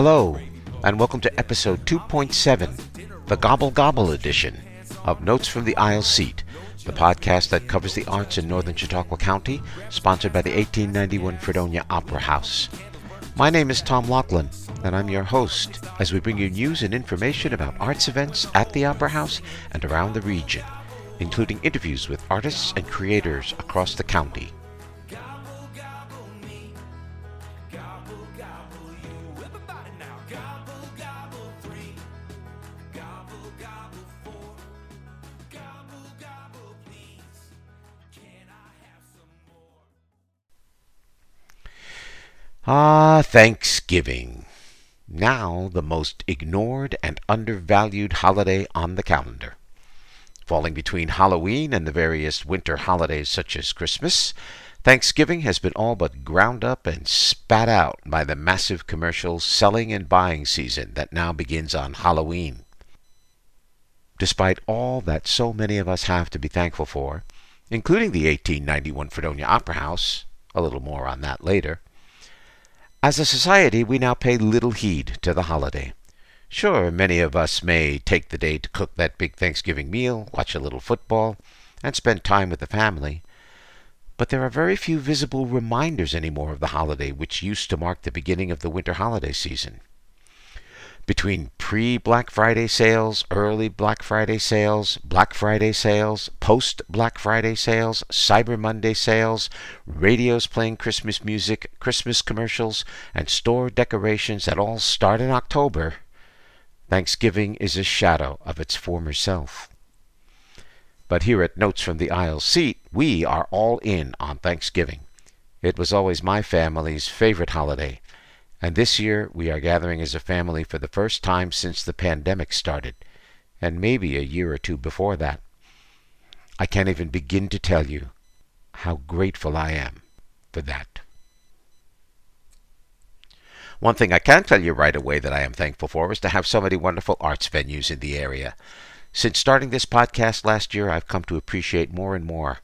Hello, and welcome to episode 2.7, the Gobble Gobble edition of Notes from the Aisle Seat, the podcast that covers the arts in northern Chautauqua County, sponsored by the 1891 Fredonia Opera House. My name is Tom Laughlin, and I'm your host as we bring you news and information about arts events at the Opera House and around the region, including interviews with artists and creators across the county. Ah, Thanksgiving. Now the most ignored and undervalued holiday on the calendar. Falling between Halloween and the various winter holidays such as Christmas, Thanksgiving has been all but ground up and spat out by the massive commercial selling and buying season that now begins on Halloween. Despite all that so many of us have to be thankful for, including the 1891 Fredonia Opera House, a little more on that later, as a society, we now pay little heed to the holiday. Sure, many of us may take the day to cook that big Thanksgiving meal, watch a little football, and spend time with the family. But there are very few visible reminders anymore of the holiday which used to mark the beginning of the winter holiday season between pre Black Friday sales, early Black Friday sales, Black Friday sales, post Black Friday sales, Cyber Monday sales, radios playing Christmas music, Christmas commercials, and store decorations that all start in October, Thanksgiving is a shadow of its former self. But here at Notes from the Aisle seat, we are all in on Thanksgiving. It was always my family's favorite holiday and this year we are gathering as a family for the first time since the pandemic started, and maybe a year or two before that. I can't even begin to tell you how grateful I am for that. One thing I can tell you right away that I am thankful for is to have so many wonderful arts venues in the area. Since starting this podcast last year, I've come to appreciate more and more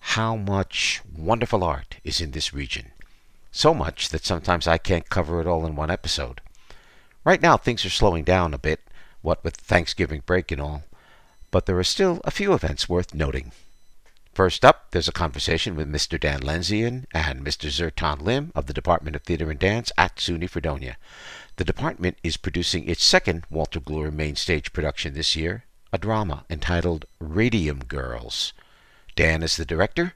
how much wonderful art is in this region. So much that sometimes I can't cover it all in one episode. Right now, things are slowing down a bit, what with Thanksgiving break and all, but there are still a few events worth noting. First up, there's a conversation with Mr. Dan Lenzian and Mr. Zertan Lim of the Department of Theater and Dance at SUNY Fredonia. The department is producing its second Walter Glure main stage production this year, a drama entitled Radium Girls. Dan is the director,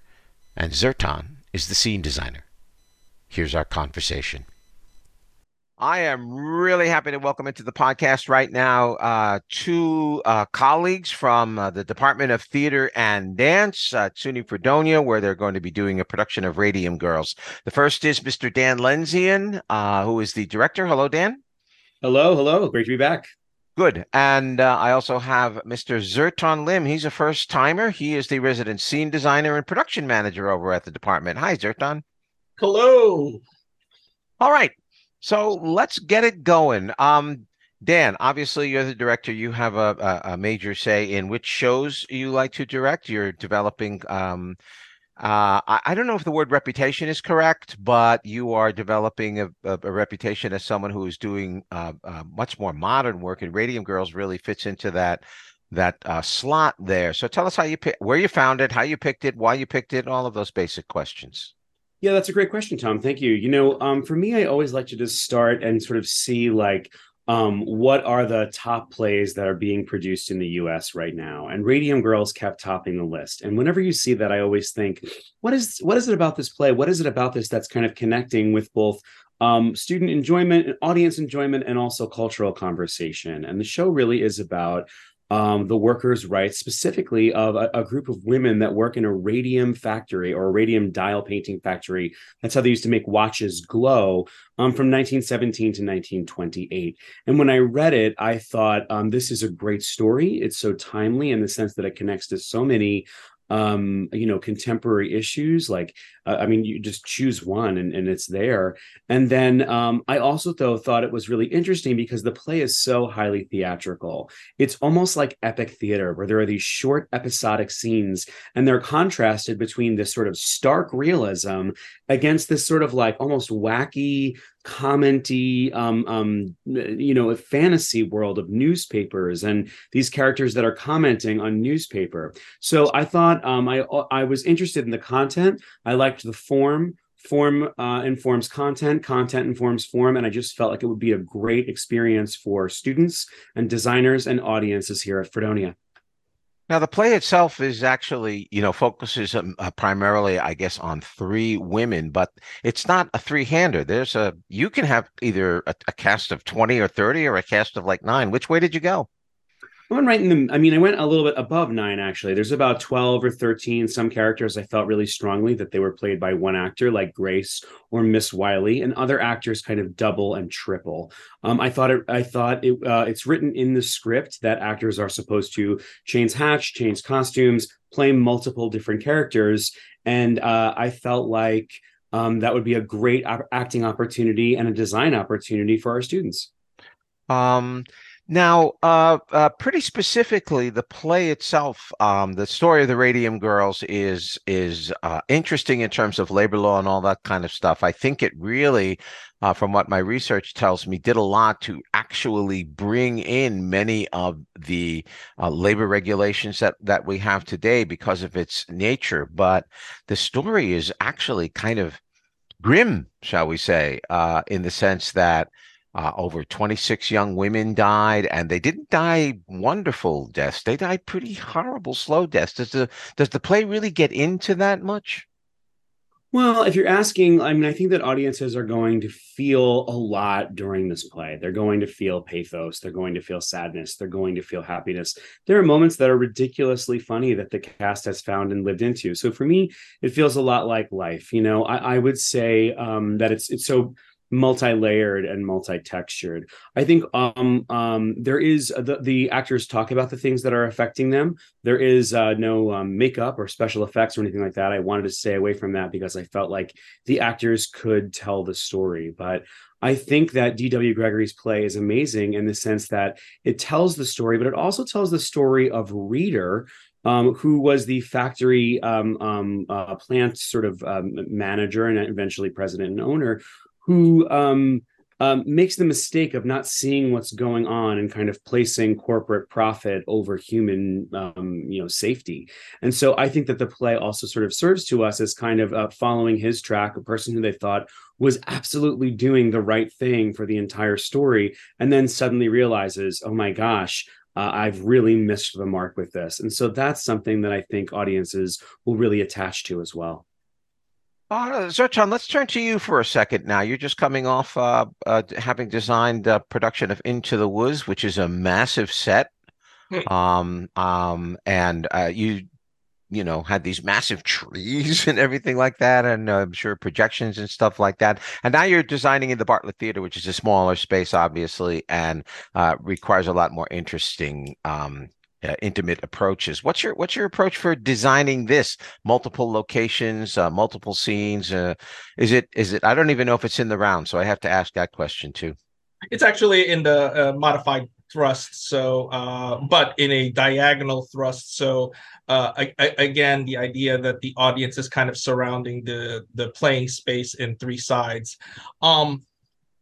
and Zertan is the scene designer. Here's our conversation. I am really happy to welcome into the podcast right now uh, two uh, colleagues from uh, the Department of Theater and Dance at SUNY Fredonia, where they're going to be doing a production of Radium Girls. The first is Mr. Dan Lenzian, uh, who is the director. Hello, Dan. Hello, hello. Great to be back. Good. And uh, I also have Mr. Zertan Lim. He's a first timer. He is the resident scene designer and production manager over at the department. Hi, Zertan. Hello. All right. So let's get it going. Um, Dan, obviously you're the director. You have a, a, major say in which shows you like to direct. You're developing. Um, uh, I, I, don't know if the word reputation is correct, but you are developing a, a, a reputation as someone who is doing uh, uh, much more modern work, and Radium Girls really fits into that that uh, slot there. So tell us how you pick, where you found it, how you picked it, why you picked it, all of those basic questions. Yeah, that's a great question, Tom. Thank you. You know, um, for me, I always like to just start and sort of see like um, what are the top plays that are being produced in the US right now? And Radium Girls kept topping the list. And whenever you see that, I always think, what is what is it about this play? What is it about this that's kind of connecting with both um, student enjoyment, and audience enjoyment, and also cultural conversation? And the show really is about um, the workers' rights, specifically of a, a, group of women that work in a radium factory or a radium dial painting factory. That's how they used to make watches glow um, from 1917 to 1928. And when I read it, I thought um, this is a great story. It's so timely in the sense that it connects to so many um, you know, contemporary issues like uh, I mean, you just choose one and, and it's there. And then um, I also though thought it was really interesting because the play is so highly theatrical. It's almost like epic theater where there are these short episodic scenes and they're contrasted between this sort of stark realism against this sort of like almost wacky commenty um, um, you know a fantasy world of newspapers and these characters that are commenting on newspaper so i thought um, i i was interested in the content i liked the form form uh, informs content content informs form and i just felt like it would be a great experience for students and designers and audiences here at fredonia now, the play itself is actually, you know, focuses um, uh, primarily, I guess, on three women, but it's not a three-hander. There's a you can have either a, a cast of twenty or thirty, or a cast of like nine. Which way did you go? I went right in the. I mean, I went a little bit above nine actually. There's about twelve or thirteen. Some characters I felt really strongly that they were played by one actor, like Grace or Miss Wiley, and other actors kind of double and triple. Um, I thought it. I thought it. Uh, it's written in the script that actors are supposed to change hatch, change costumes, play multiple different characters, and uh, I felt like um, that would be a great acting opportunity and a design opportunity for our students. Um now, uh, uh, pretty specifically, the play itself, um, the story of the Radium Girls is is uh, interesting in terms of labor law and all that kind of stuff. I think it really, uh, from what my research tells me, did a lot to actually bring in many of the uh, labor regulations that that we have today because of its nature. But the story is actually kind of grim, shall we say, uh, in the sense that uh, over 26 young women died, and they didn't die wonderful deaths. They died pretty horrible, slow deaths. Does the does the play really get into that much? Well, if you're asking, I mean, I think that audiences are going to feel a lot during this play. They're going to feel pathos. They're going to feel sadness. They're going to feel happiness. There are moments that are ridiculously funny that the cast has found and lived into. So for me, it feels a lot like life. You know, I, I would say um, that it's it's so multi-layered and multi-textured. I think um, um, there is uh, the, the actors talk about the things that are affecting them. There is uh, no um, makeup or special effects or anything like that. I wanted to stay away from that because I felt like the actors could tell the story. But I think that D.W. Gregory's play is amazing in the sense that it tells the story, but it also tells the story of Roeder, um, who was the factory um, um, uh, plant sort of um, manager and eventually president and owner, who um, um, makes the mistake of not seeing what's going on and kind of placing corporate profit over human, um, you know, safety. And so I think that the play also sort of serves to us as kind of uh, following his track, a person who they thought was absolutely doing the right thing for the entire story, and then suddenly realizes, oh my gosh. Uh, I've really missed the mark with this. And so that's something that I think audiences will really attach to as well. Uh, Zertan, let's turn to you for a second now. You're just coming off uh, uh, having designed a production of Into the Woods, which is a massive set. Um, um, and uh, you, you know, had these massive trees and everything like that, and uh, I'm sure projections and stuff like that. And now you're designing in the Bartlett Theater, which is a smaller space, obviously, and uh, requires a lot more interesting um, uh, intimate approaches. What's your what's your approach for designing this? Multiple locations, uh, multiple scenes. Uh, is it is it? I don't even know if it's in the round, so I have to ask that question too. It's actually in the uh, modified thrust, so uh, but in a diagonal thrust. So uh, I, I, again, the idea that the audience is kind of surrounding the the playing space in three sides. Um,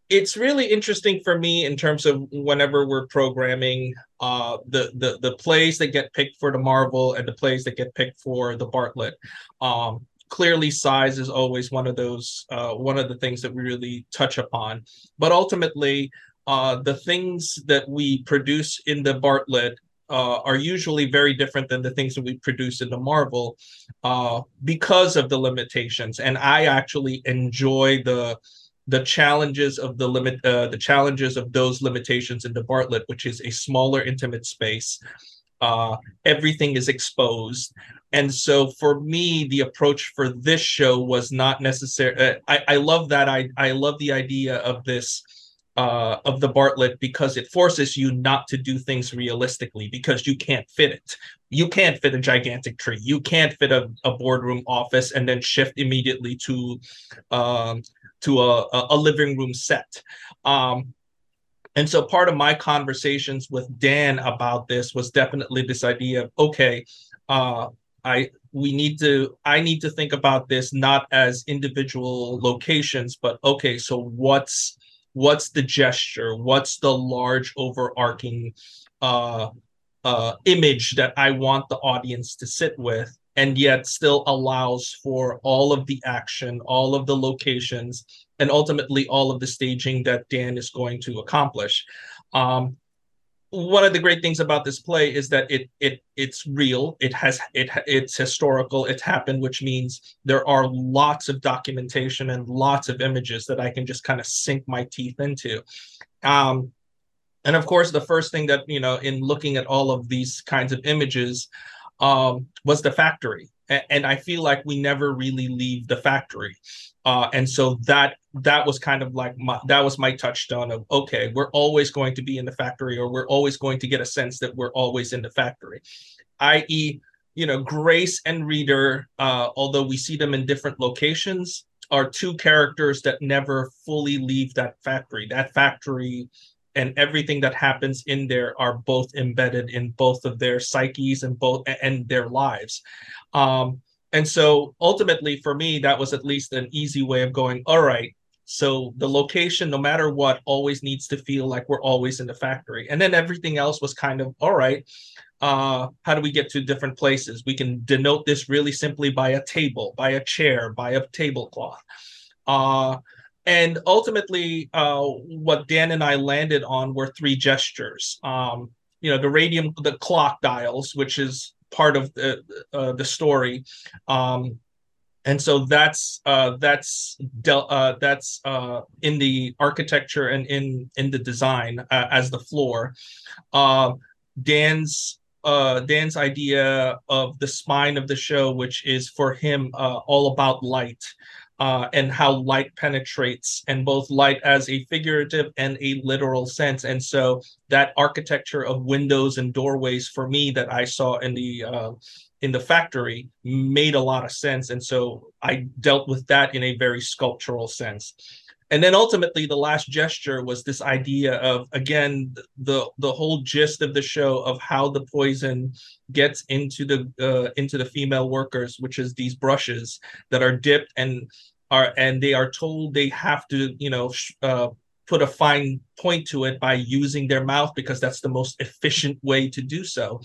it's really interesting for me in terms of whenever we're programming uh, the the the plays that get picked for the Marvel and the plays that get picked for the Bartlett. Um, clearly, size is always one of those uh, one of the things that we really touch upon. But ultimately, uh, the things that we produce in the Bartlett uh, are usually very different than the things that we produce in the Marvel uh, because of the limitations. And I actually enjoy the the challenges of the limit uh, the challenges of those limitations in the Bartlett, which is a smaller intimate space. Uh, everything is exposed. And so for me, the approach for this show was not necessary. Uh, I, I love that. I, I love the idea of this uh, of the Bartlett because it forces you not to do things realistically because you can't fit it. You can't fit a gigantic tree. You can't fit a, a boardroom office and then shift immediately to um, to a, a living room set. Um, and so part of my conversations with Dan about this was definitely this idea of okay, uh, I we need to I need to think about this not as individual locations, but okay, so what's what's the gesture what's the large overarching uh, uh, image that i want the audience to sit with and yet still allows for all of the action all of the locations and ultimately all of the staging that dan is going to accomplish. Um, one of the great things about this play is that it it it's real. It has it it's historical. It's happened which means there are lots of documentation and lots of images that i can just kind of sink my teeth into. Um and of course the first thing that you know in looking at all of these kinds of images um was the factory. And I feel like we never really leave the factory. Uh, and so that that was kind of like my, that was my touchstone of okay we're always going to be in the factory or we're always going to get a sense that we're always in the factory. I.e you know grace and Roeder uh, although we see them in different locations are two characters that never fully leave that factory. That factory and everything that happens in there are both embedded in both of their psyches and both and their lives. Um, and so ultimately for me that was at least an easy way of going all right so the location no matter what always needs to feel like we're always in the factory. And then everything else was kind of all right uh, how do we get to different places? We can denote this really simply by a table by a chair by a tablecloth. Uh, and ultimately uh, what dan and i landed on were three gestures um, you know the radium the clock dials which is part of the uh, the story um, and so that's uh, that's del- uh, that's uh, in the architecture and in in the design uh, as the floor. Uh, Dan's Dan's idea of the spine of the show, which is for him all about light. Uh, and how light penetrates, and both light as a figurative and a literal sense. And so that architecture of windows and doorways for me that I saw in the uh, in the factory made a lot of sense. And so I dealt with that in a very sculptural sense. And then ultimately the last gesture was this idea of again the the whole gist of the show of how the poison gets into the uh, into the female workers, which is these brushes that are dipped and are and they are told they have to you know uh, put a fine point to it by using their mouth because that's the most efficient way to do so.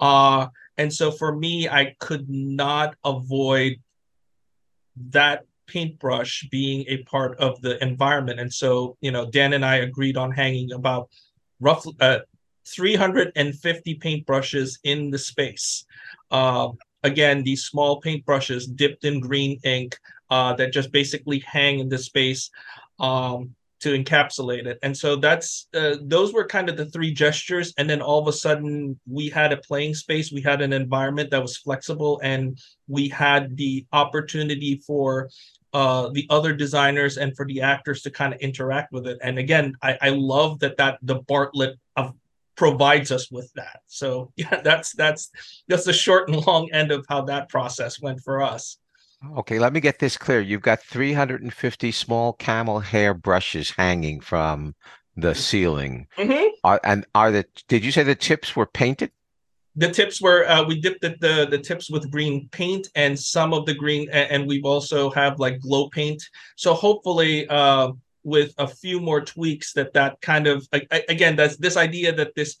Uh, and so for me, I could not avoid that paintbrush being a part of the environment. And so, you know, Dan and I agreed on hanging about roughly uh, 350 paintbrushes in the space. Uh, again, these small paintbrushes dipped in green ink uh, that just basically hang in the space. Um, to encapsulate it. And so that's uh, those were kind of the three gestures. And then all of a sudden, we had a playing space, we had an environment that was flexible, and we had the opportunity for uh, the other designers and for the actors to kind of interact with it. And again, I, I love that that the Bartlett of provides us with that. So yeah, that's that's that's the short and long end of how that process went for us. Okay, let me get this clear. You've got 350 small camel hair brushes hanging from the ceiling. Mm-hmm. Are, and are the did you say the tips were painted? The tips were uh, we dipped the, the, the tips with green paint and some of the green and we've also have like glow paint. So hopefully uh, with a few more tweaks that that kind of again that's this idea that this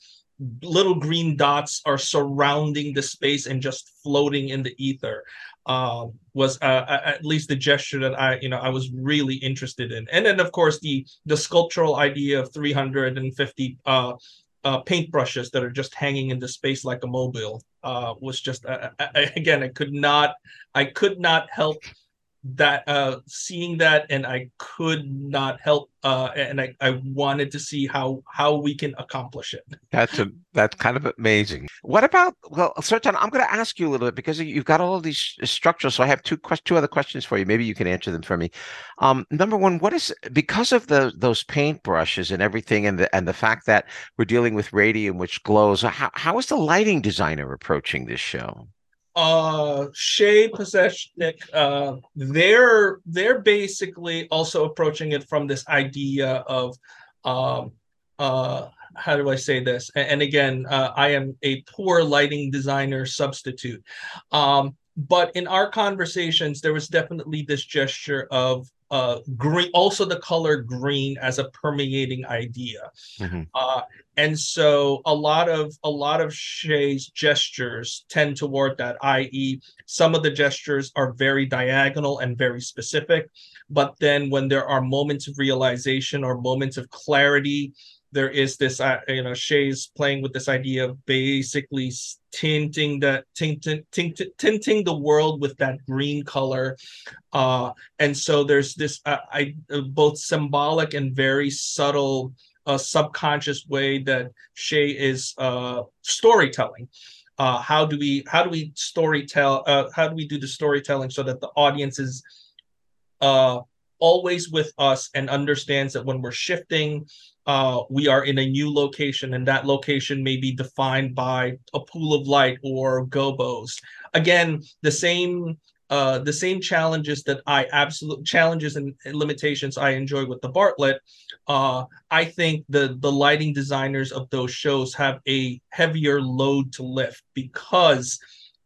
little green dots are surrounding the space and just floating in the ether uh, was uh, at least the gesture that I, you know, I was really interested in. And then, of course, the the sculptural idea of 350 uh, uh, paintbrushes that are just hanging in the space like a mobile uh, was just uh, I, again, I could not, I could not help that uh seeing that and i could not help uh and i i wanted to see how how we can accomplish it. That's a that's kind of amazing. What about well Zertan, i'm going to ask you a little bit because you've got all these structures so i have two questions two other questions for you. Maybe you can answer them for me. Um number one what is because of the those paint brushes and everything and the and the fact that we're dealing with radium which glows how, how is the lighting designer approaching this show uh Shea Possesnik, uh they're they're basically also approaching it from this idea of um uh how do I say this? And, and again, uh, I am a poor lighting designer substitute. Um, but in our conversations, there was definitely this gesture of uh, green, also the color green as a permeating idea. Mm-hmm. Uh, and so a lot of a lot of Shea's gestures tend toward that, i.e., some of the gestures are very diagonal and very specific. But then when there are moments of realization or moments of clarity, there is this uh, you know Shea's playing with this idea of basically tinting the tinting, tinting, tinting the world with that green color. Uh and so there's this uh, i uh, both symbolic and very subtle uh, subconscious way that Shea is uh storytelling. Uh how do we how do we story tell uh how do we do the storytelling so that the audience is uh always with us and understands that when we're shifting uh, we are in a new location and that location may be defined by a pool of light or gobos. Again the same uh, the same challenges that i absolute challenges and limitations i enjoy with the bartlett uh, i think the the lighting designers of those shows have a heavier load to lift because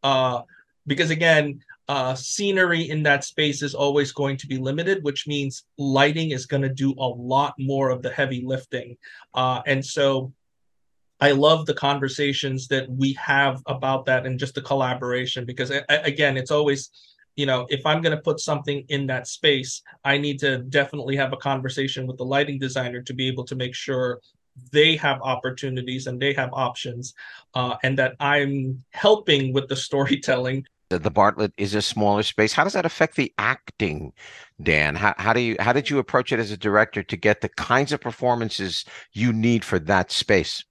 uh, because again uh, scenery in that space is always going to be limited, which means lighting is going to do a lot more of the heavy lifting. Uh, and so I love the conversations that we have about that and just the collaboration because, again, it's always, you know, if I'm going to put something in that space, I need to definitely have a conversation with the lighting designer to be able to make sure they have opportunities and they have options uh, and that i'm helping with the storytelling the Bartlett is a smaller space. How does that affect the acting, Dan? How, how do you how did you approach it as a director to get the kinds of performances you need for that space?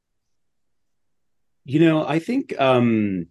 You know, I think um,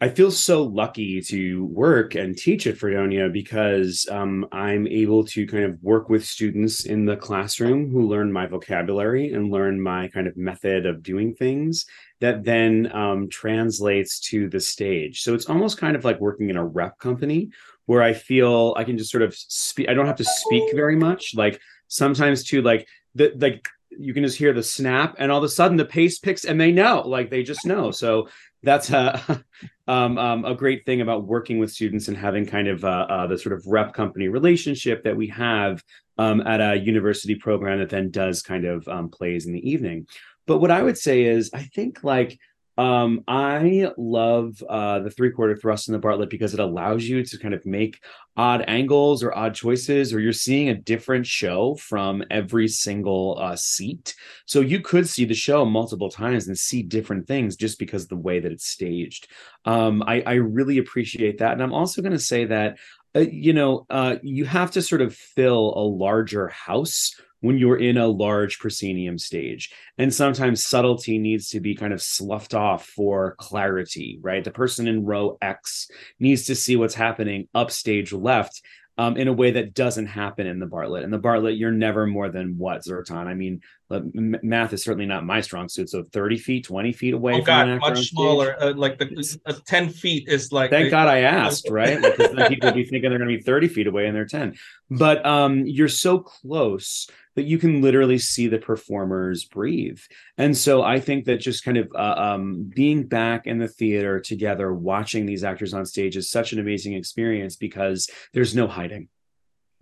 I feel so lucky to work and teach at Fredonia because um, I'm able to kind of work with students in the classroom who learn my vocabulary and learn my kind of method of doing things that then um, translates to the stage. So it's almost kind of like working in a rep company where I feel I can just sort of speak. I don't have to speak very much. Like sometimes too, like the like you can just hear the snap and all of a sudden the pace picks and they know like they just know so that's a um, um, a great thing about working with students and having kind of uh, uh, the sort of rep company relationship that we have um, at a university program that then does kind of um, plays in the evening. But what I would say is, I think like um, I love uh, the three quarter thrust in the Bartlett because it allows you to kind of make odd angles or odd choices, or you're seeing a different show from every single uh, seat. So you could see the show multiple times and see different things just because the way that it's staged. Um, I, I really appreciate that. And I'm also going to say that, uh, you know, uh, you have to sort of fill a larger house when you're in a large proscenium stage. And sometimes subtlety needs to be kind of sloughed off for clarity, right? The person in row X needs to see what's happening upstage left um, in a way that doesn't happen in the Bartlett. In the Bartlett, you're never more than what Zertan. I mean, math is certainly not my strong suit. So 30 feet, 20 feet away. Oh God, much smaller. Uh, like the uh, 10 feet is like. Thank God I asked, right? Because then people would be thinking they're going to be 30 feet away and they're 10. But um, you're so close that you can literally see the performers breathe. And so I think that just kind of uh, um, being back in the theater together, watching these actors on stage is such an amazing experience because there's no hiding.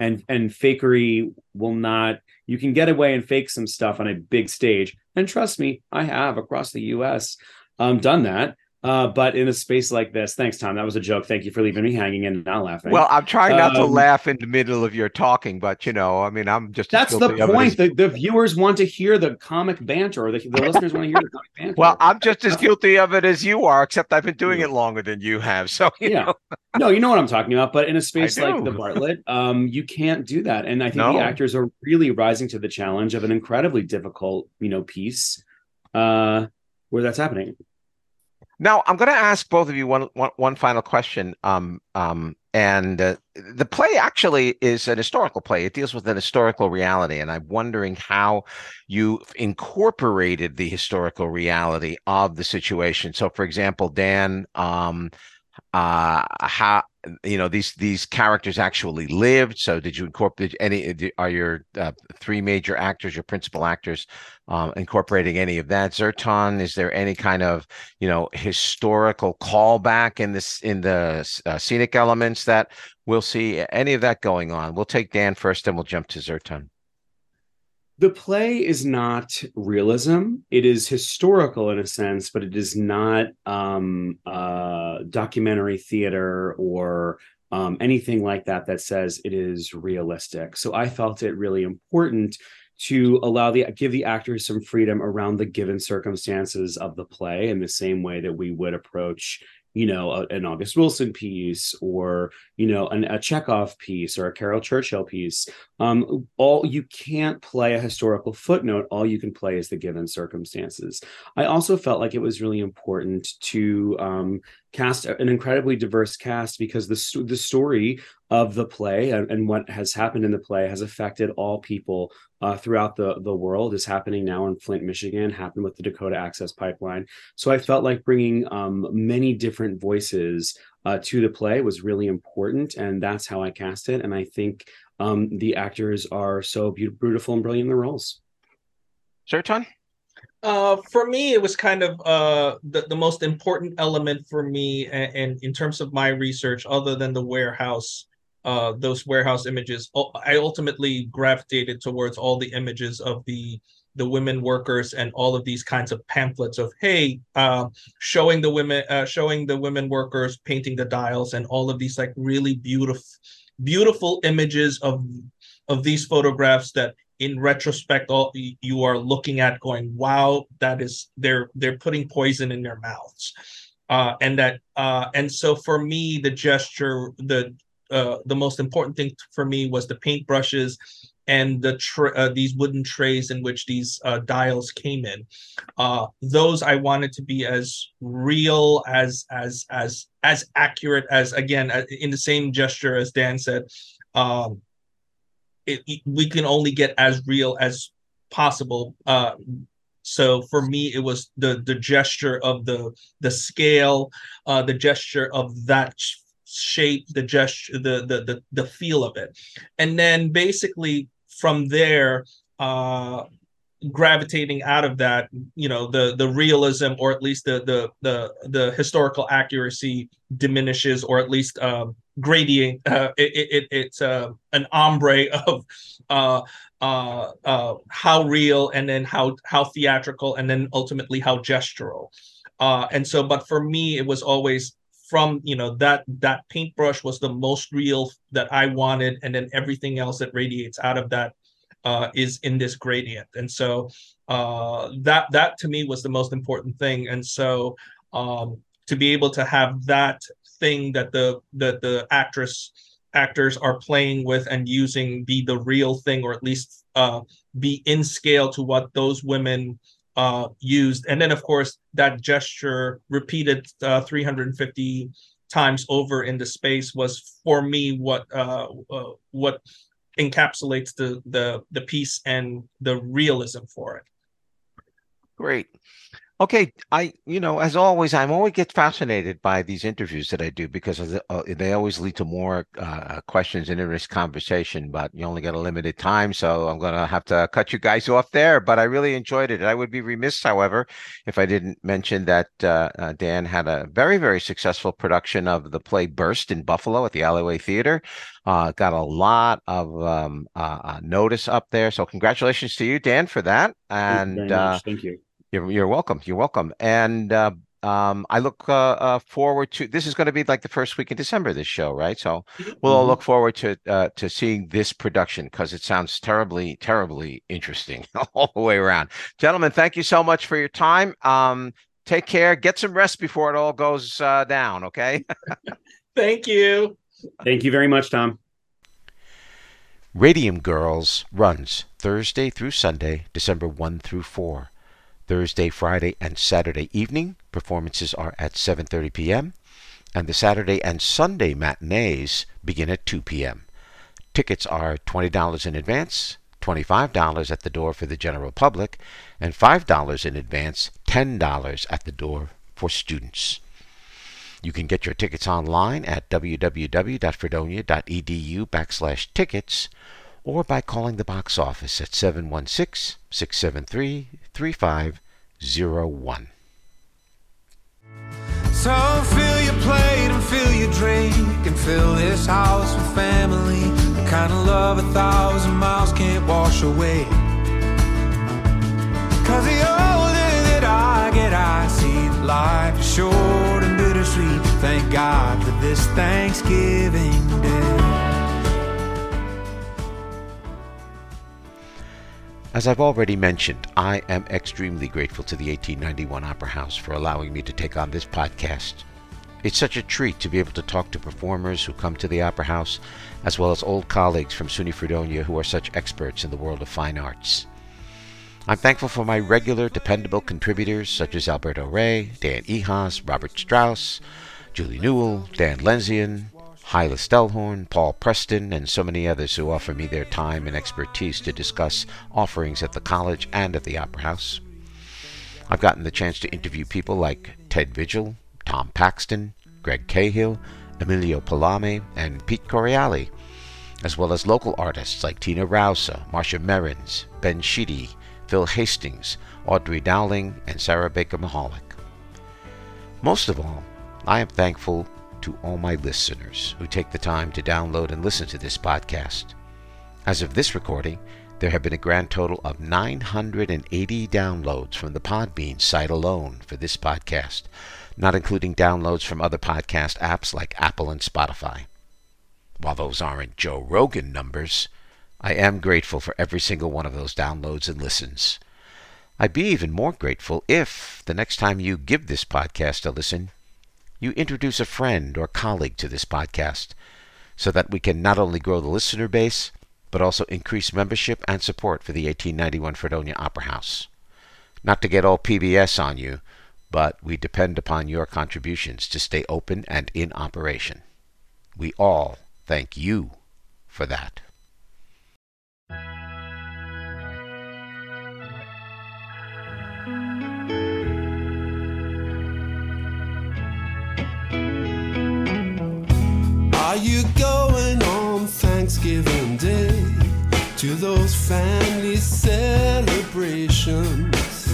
And and fakery will not. You can get away and fake some stuff on a big stage, and trust me, I have across the U.S. Um, done that. Uh, but in a space like this, thanks, Tom. That was a joke. Thank you for leaving me hanging and not laughing. Well, I'm trying not um, to laugh in the middle of your talking, but you know, I mean, I'm just that's the point. The, the viewers want to hear the comic banter, or the, the listeners want to hear the comic banter. Well, I'm just as guilty of it as you are, except I've been doing it longer than you have. So you yeah, know. no, you know what I'm talking about. But in a space like the Bartlett, um, you can't do that, and I think no. the actors are really rising to the challenge of an incredibly difficult, you know, piece uh, where that's happening. Now, I'm going to ask both of you one, one, one final question. Um, um, and uh, the play actually is an historical play. It deals with an historical reality, and I'm wondering how you incorporated the historical reality of the situation. So, for example, Dan, um, uh, how you know these these characters actually lived. So did you incorporate any are your uh, three major actors your principal actors um, incorporating any of that? Zertan is there any kind of you know historical callback in this in the uh, scenic elements that we'll see? Any of that going on? We'll take dan first and we'll jump to zertan the play is not realism. It is historical in a sense but it is not um, uh, documentary theater or um, anything like that that says it is realistic. So i felt it really important to allow the give the actors some freedom around the given circumstances of the play in the same way that we would approach you know, a, an August Wilson piece or, you know, an, a Chekhov piece or a Caryl Churchill piece. Um, all you can't play a historical footnote. All you can play is the given circumstances. I also felt like it was really important to um, cast an incredibly diverse cast because the the story of the play and, and, what has happened in the play has affected all people uh, throughout the the world. is happening now in Flint, Michigan. Happened with the Dakota Access Pipeline. So I felt like bringing um, many different voices uh, to the play was really important, and that's how I cast it. And I think um, the actors are so beautiful and brilliant in the roles. Zertan? Uh, for me, it was kind of uh, the, the most important element for me, and, and, in terms of my research, other than the warehouse, uh, those warehouse images, I ultimately gravitated towards all the images of the the women workers and all of these kinds of pamphlets of hey, uh, showing the women, uh, showing the women workers painting the dials, and all of these like really beautiful, beautiful images of of these photographs that in retrospect all you are looking at going wow that is they're they're putting poison in their mouths. Uh, and that uh, and so for me the gesture the uh, the most important thing for me was the paintbrushes and the tra- uh, these wooden trays in which these uh, dials came in. Uh, those i wanted to be as real as as as as accurate as again in the same gesture as dan said um, it, it, we can only get as real as possible. Uh, so for me, it was the the gesture of the the scale, uh, the gesture of that shape, the gesture, the the the the feel of it, and then basically from there, uh, gravitating out of that you know the the realism or at least the the the, the historical accuracy diminishes or at least um, gradient uh, it, it, it's uh, an ombre of uh, uh, uh, how real and then how how theatrical and then ultimately how gestural uh, and so but for me it was always from you know that that paintbrush was the most real that i wanted and then everything else that radiates out of that uh, is in this gradient. And so uh, that that to me was the most important thing. And so um, to be able to have that thing that the that the actress actors are playing with and using be the real thing or at least uh, be in scale to what those women uh, used and then of course that gesture repeated uh, 350 times over in the space was for me what uh, uh, what encapsulates the the the piece and the realism for it. Great. Okay, I you know as always I'm always get fascinated by these interviews that I do because uh, they always lead to more uh, questions and interesting conversation. But you only got a limited time, so I'm gonna have to cut you guys off there. But I really enjoyed it. I would be remiss, however, if I didn't mention that uh, uh, Dan had a very very successful production of the play Burst in Buffalo at the Alleyway Theater. Uh, got a lot of um, uh, notice up there, so congratulations to you, Dan, for that. And Thank you. Thank you. You're, you're welcome. You're welcome. And uh, Um, I look uh, uh, forward to this is going to be like the first week in December. This show, right? So Mhm. we'll all Mhm. look forward to uh, to seeing this production because it sounds terribly, terribly interesting all the way around. Gentlemen, thank you so much for your time. Um, take care. Get some rest before it all goes uh, down. Okay. Thank you. Thank you very much, Tom. Radium Girls runs Thursday through Sunday, December 1 through 4. Thursday, Friday, and Saturday evening performances are at 7:30 p.m. and the Saturday and Sunday matinees begin at 2 p.m. Tickets are $20 in advance, $25 at the door for the general public, and $5 in advance, $10 at the door for students. You can get your tickets online at www.fredonia.edu backslash tickets or by calling the box office at 716-673-3501. So fill your plate and fill your drink and fill this house with family. The kind of love a thousand miles can't wash away. Cause the older that I get, I see life is short and bittersweet. Thank God for this Thanksgiving Day. As I've already mentioned, I am extremely grateful to the 1891 Opera House for allowing me to take on this podcast. It's such a treat to be able to talk to performers who come to the Opera House, as well as old colleagues from SUNY Fredonia who are such experts in the world of fine arts. I'm thankful for my regular, dependable contributors such as Alberto Ray, Dan Ehas, Robert Strauss, Julie Newell, Dan Lenzian, Hyla Stelhorn, Paul Preston, and so many others who offer me their time and expertise to discuss offerings at the college and at the Opera House. I've gotten the chance to interview people like Ted Vigil, Tom Paxton, Greg Cahill, Emilio Palame, and Pete Coriali, as well as local artists like Tina Rausa, Marcia Merrins, Ben Sheedy, Phil Hastings, Audrey Dowling, and Sarah Baker Mahalik. Most of all, I am thankful to all my listeners who take the time to download and listen to this podcast. As of this recording, there have been a grand total of 980 downloads from the Podbean site alone for this podcast, not including downloads from other podcast apps like Apple and Spotify. While those aren't Joe Rogan numbers, I am grateful for every single one of those downloads and listens. I'd be even more grateful if, the next time you give this podcast a listen, you introduce a friend or colleague to this podcast so that we can not only grow the listener base, but also increase membership and support for the 1891 Fredonia Opera House. Not to get all PBS on you, but we depend upon your contributions to stay open and in operation. We all thank you for that. To those family celebrations?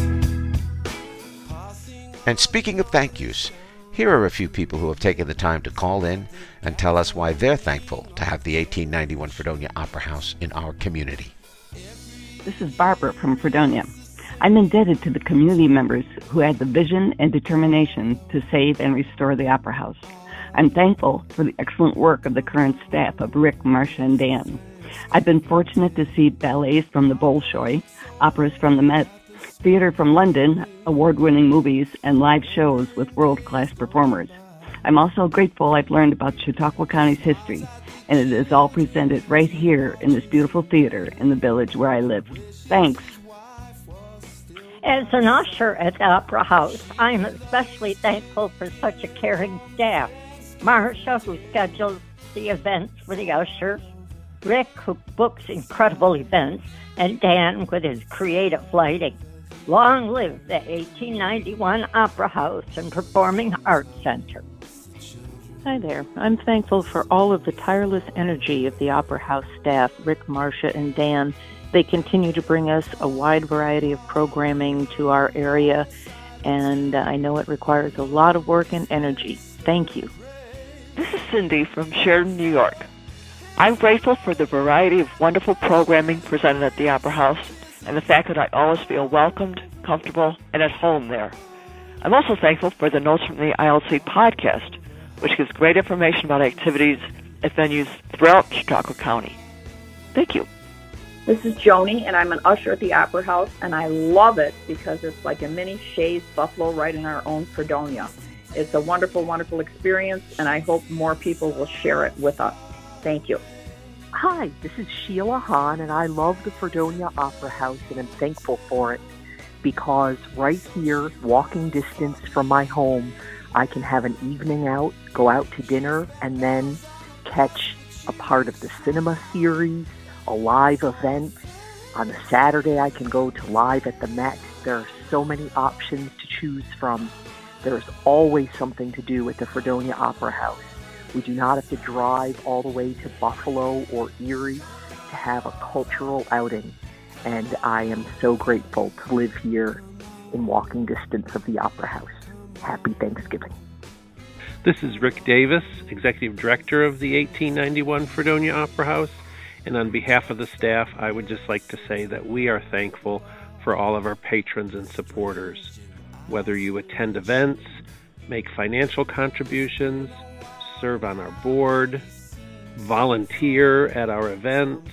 And speaking of thank yous, here are a few people who have taken the time to call in and tell us why they're thankful to have the 1891 Fredonia Opera House in our community. This is Barbara from Fredonia. I'm indebted to the community members who had the vision and determination to save and restore the Opera House. I'm thankful for the excellent work of the current staff of Rick, Marcia, and Dan. I've been fortunate to see ballets from the Bolshoi, operas from the Met, theater from London, award winning movies, and live shows with world class performers. I'm also grateful I've learned about Chautauqua County's history, and it is all presented right here in this beautiful theater in the village where I live. Thanks. As an usher at the Opera House, I'm especially thankful for such a caring staff. Marcia, who schedules the events for the ushers, Rick, who books incredible events, and Dan with his creative lighting. Long live the 1891 Opera House and Performing Arts Center. Hi there. I'm thankful for all of the tireless energy of the Opera House staff, Rick, Marcia, and Dan. They continue to bring us a wide variety of programming to our area, and uh, I know it requires a lot of work and energy. Thank you. This is Cindy from Sheridan, New York. I'm grateful for the variety of wonderful programming presented at the Opera House and the fact that I always feel welcomed, comfortable, and at home there. I'm also thankful for the Notes from the Aisle Seat podcast, which gives great information about activities at venues throughout Chautauqua County. Thank you. This is Joni, and I'm an usher at the Opera House, and I love it because it's like a mini Shea's Buffalo right in our own Fredonia. It's a wonderful, wonderful experience, and I hope more people will share it with us. Thank you. Hi, this is Sheila Hahn, and I love the Fredonia Opera House, and I'm thankful for it because right here, walking distance from my home, I can have an evening out, go out to dinner, and then catch a part of the cinema series, a live event. On a Saturday, I can go to Live at the Met. There are so many options to choose from. There's always something to do at the Fredonia Opera House. We do not have to drive all the way to Buffalo or Erie to have a cultural outing. And I am so grateful to live here in walking distance of the Opera House. Happy Thanksgiving. This is Rick Davis, Executive Director of the 1891 Fredonia Opera House. And on behalf of the staff, I would just like to say that we are thankful for all of our patrons and supporters. Whether you attend events, make financial contributions, serve on our board, volunteer at our events,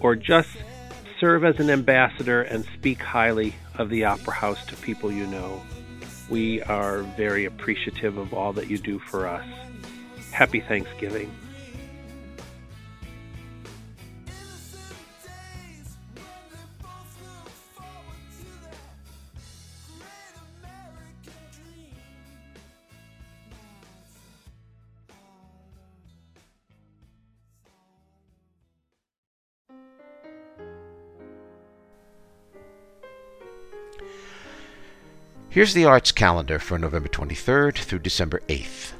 or just serve as an ambassador and speak highly of the Opera House to people you know. We are very appreciative of all that you do for us. Happy Thanksgiving. Here's the arts calendar for November 23rd through December 8th.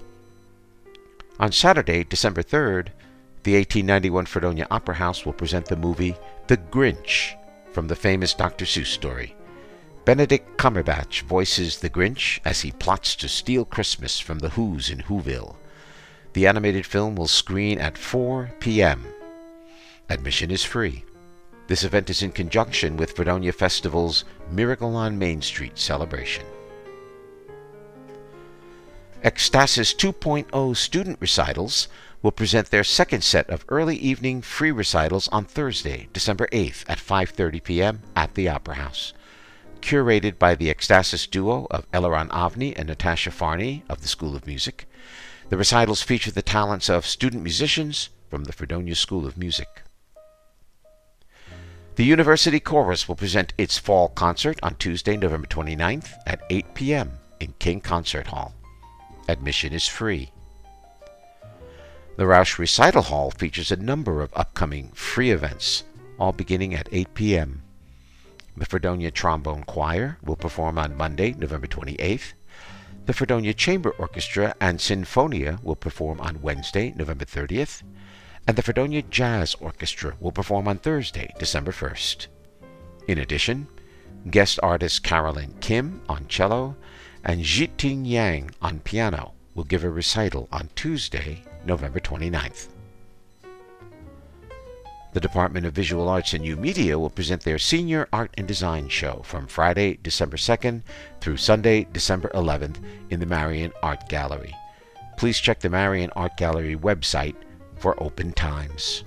On Saturday, December 3rd, the 1891 Fredonia Opera House will present the movie The Grinch from the famous Dr. Seuss story. Benedict Cumberbatch voices the Grinch as he plots to steal Christmas from the Who's in Whoville. The animated film will screen at 4 p.m. Admission is free. This event is in conjunction with Fredonia Festival's Miracle on Main Street celebration. Ecstasis 2.0 student recitals will present their second set of early evening free recitals on Thursday, December 8th at 5:30 p.m. at the Opera House. Curated by the Ecstasis duo of Elinor Avni and Natasha Farny of the School of Music, the recitals feature the talents of student musicians from the Fredonia School of Music. The University Chorus will present its fall concert on Tuesday, November 29th at 8 p.m. in King Concert Hall. Admission is free. The Rosch Recital Hall features a number of upcoming free events, all beginning at 8 p.m. The Fredonia Trombone Choir will perform on Monday, November 28th. The Fredonia Chamber Orchestra and Sinfonia will perform on Wednesday, November 30th and the Fredonia Jazz Orchestra will perform on Thursday, December 1st. In addition, guest artist Carolyn Kim on cello and Jiting Yang on piano will give a recital on Tuesday, November 29th. The Department of Visual Arts and New Media will present their Senior Art and Design Show from Friday, December 2nd through Sunday, December 11th in the Marion Art Gallery. Please check the Marion Art Gallery website for open times.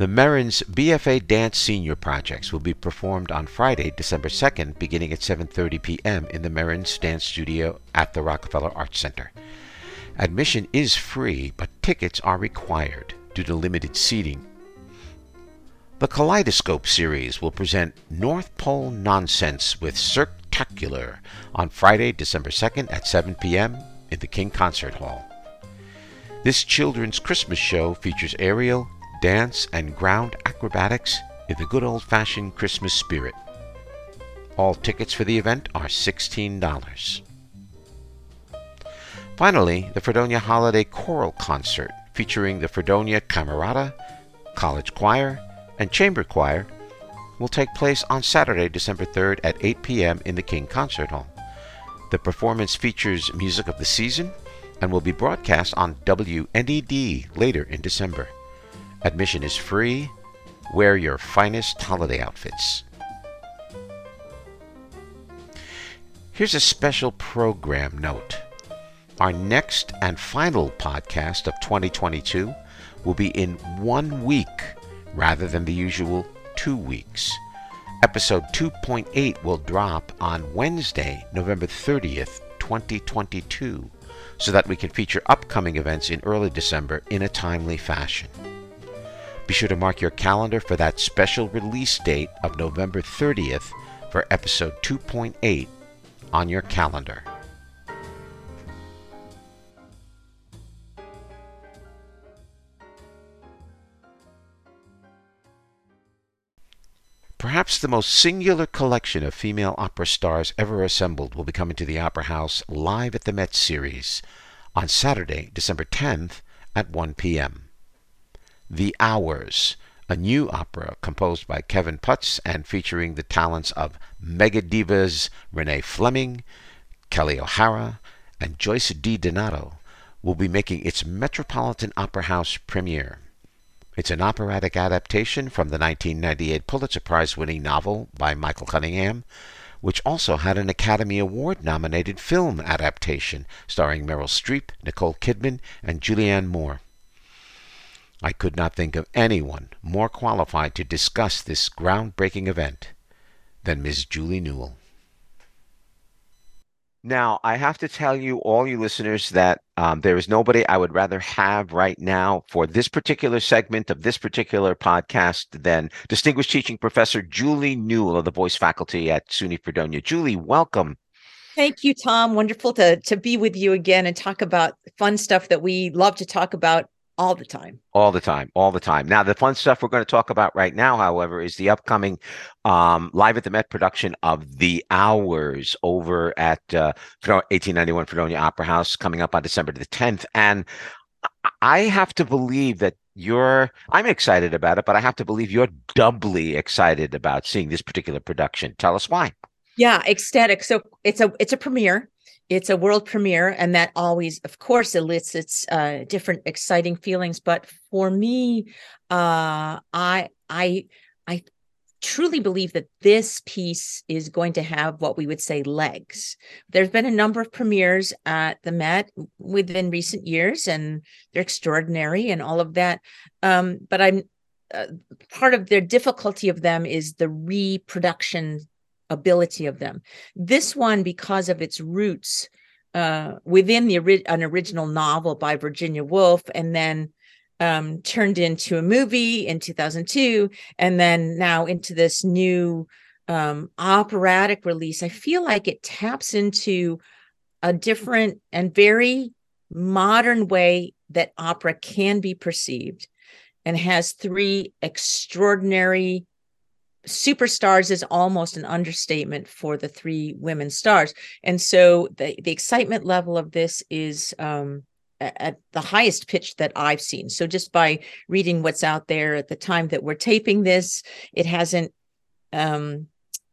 The Merrin's BFA Dance Senior Projects will be performed on Friday, December 2nd, beginning at 7:30 p.m. in the Merrin's Dance Studio at the Rockefeller Arts Center. Admission is free, but tickets are required due to limited seating. The Kaleidoscope series will present North Pole Nonsense with Circtacular on Friday, December 2nd at 7 p.m. in the King Concert Hall. This children's Christmas show features aerial, dance, and ground acrobatics in the good old fashioned Christmas spirit. All tickets for the event are $16. Finally, the Fredonia Holiday Choral Concert featuring the Fredonia Camerata, College Choir, and Chamber Choir will take place on Saturday, December 3rd at 8 p.m. in the King Concert Hall. The performance features music of the season and will be broadcast on WNED later in December. Admission is free. Wear your finest holiday outfits. Here's a special program note. Our next and final podcast of 2022 will be in one week rather than the usual two weeks. Episode 2.8 will drop on Wednesday, November 30th, 2022, so that we can feature upcoming events in early December in a timely fashion. Be sure to mark your calendar for that special release date of November 30th for episode 2.8 on your calendar. Perhaps the most singular collection of female opera stars ever assembled will be coming to the Opera House live at the Met series on Saturday, December 10th at 1 p.m. The Hours, a new opera composed by Kevin Puts and featuring the talents of mega divas Renee Fleming, Kelli O'Hara, and Joyce DiDonato, will be making its Metropolitan Opera House premiere. It's an operatic adaptation from the 1998 Pulitzer Prize winning novel by Michael Cunningham, which also had an Academy Award nominated film adaptation starring Meryl Streep, Nicole Kidman, and Julianne Moore. I could not think of anyone more qualified to discuss this groundbreaking event than Ms. Julie Newell. Now, I have to tell you, all you listeners, that um, there is nobody I would rather have right now for this particular segment of this particular podcast than distinguished teaching professor Julie Newell of the voice faculty at SUNY Fredonia. Julie, welcome. Thank you, Tom. Wonderful to to be with you again and talk about fun stuff that we love to talk about all the time. All the time, all the time. Now, the fun stuff we're going to talk about right now, however, is the upcoming um, live at the Met production of The Hours over at uh, 1891 Fredonia Opera House coming up on December the 10th. And I have to believe that you're, I'm excited about it, but I have to believe you're doubly excited about seeing this particular production. Tell us why. Yeah, ecstatic. So it's a it's a premiere it's a world premiere and that always of course elicits uh, different exciting feelings but for me uh, i i i truly believe that this piece is going to have what we would say legs. There's been a number of premieres at the met within recent years and they're extraordinary and all of that um, but i'm uh, part of their difficulty of them is the reproduction ability of them. This one, because of its roots uh, within the an original novel by Virginia Woolf, and then um, turned into a movie in 2002, and then now into this new um, operatic release. I feel like it taps into a different and very modern way that opera can be perceived and has three extraordinary superstars is almost an understatement for the three women stars and so the, the excitement level of this is um, at the highest pitch that I've seen. So just by reading what's out there at the time that we're taping this, it hasn't um,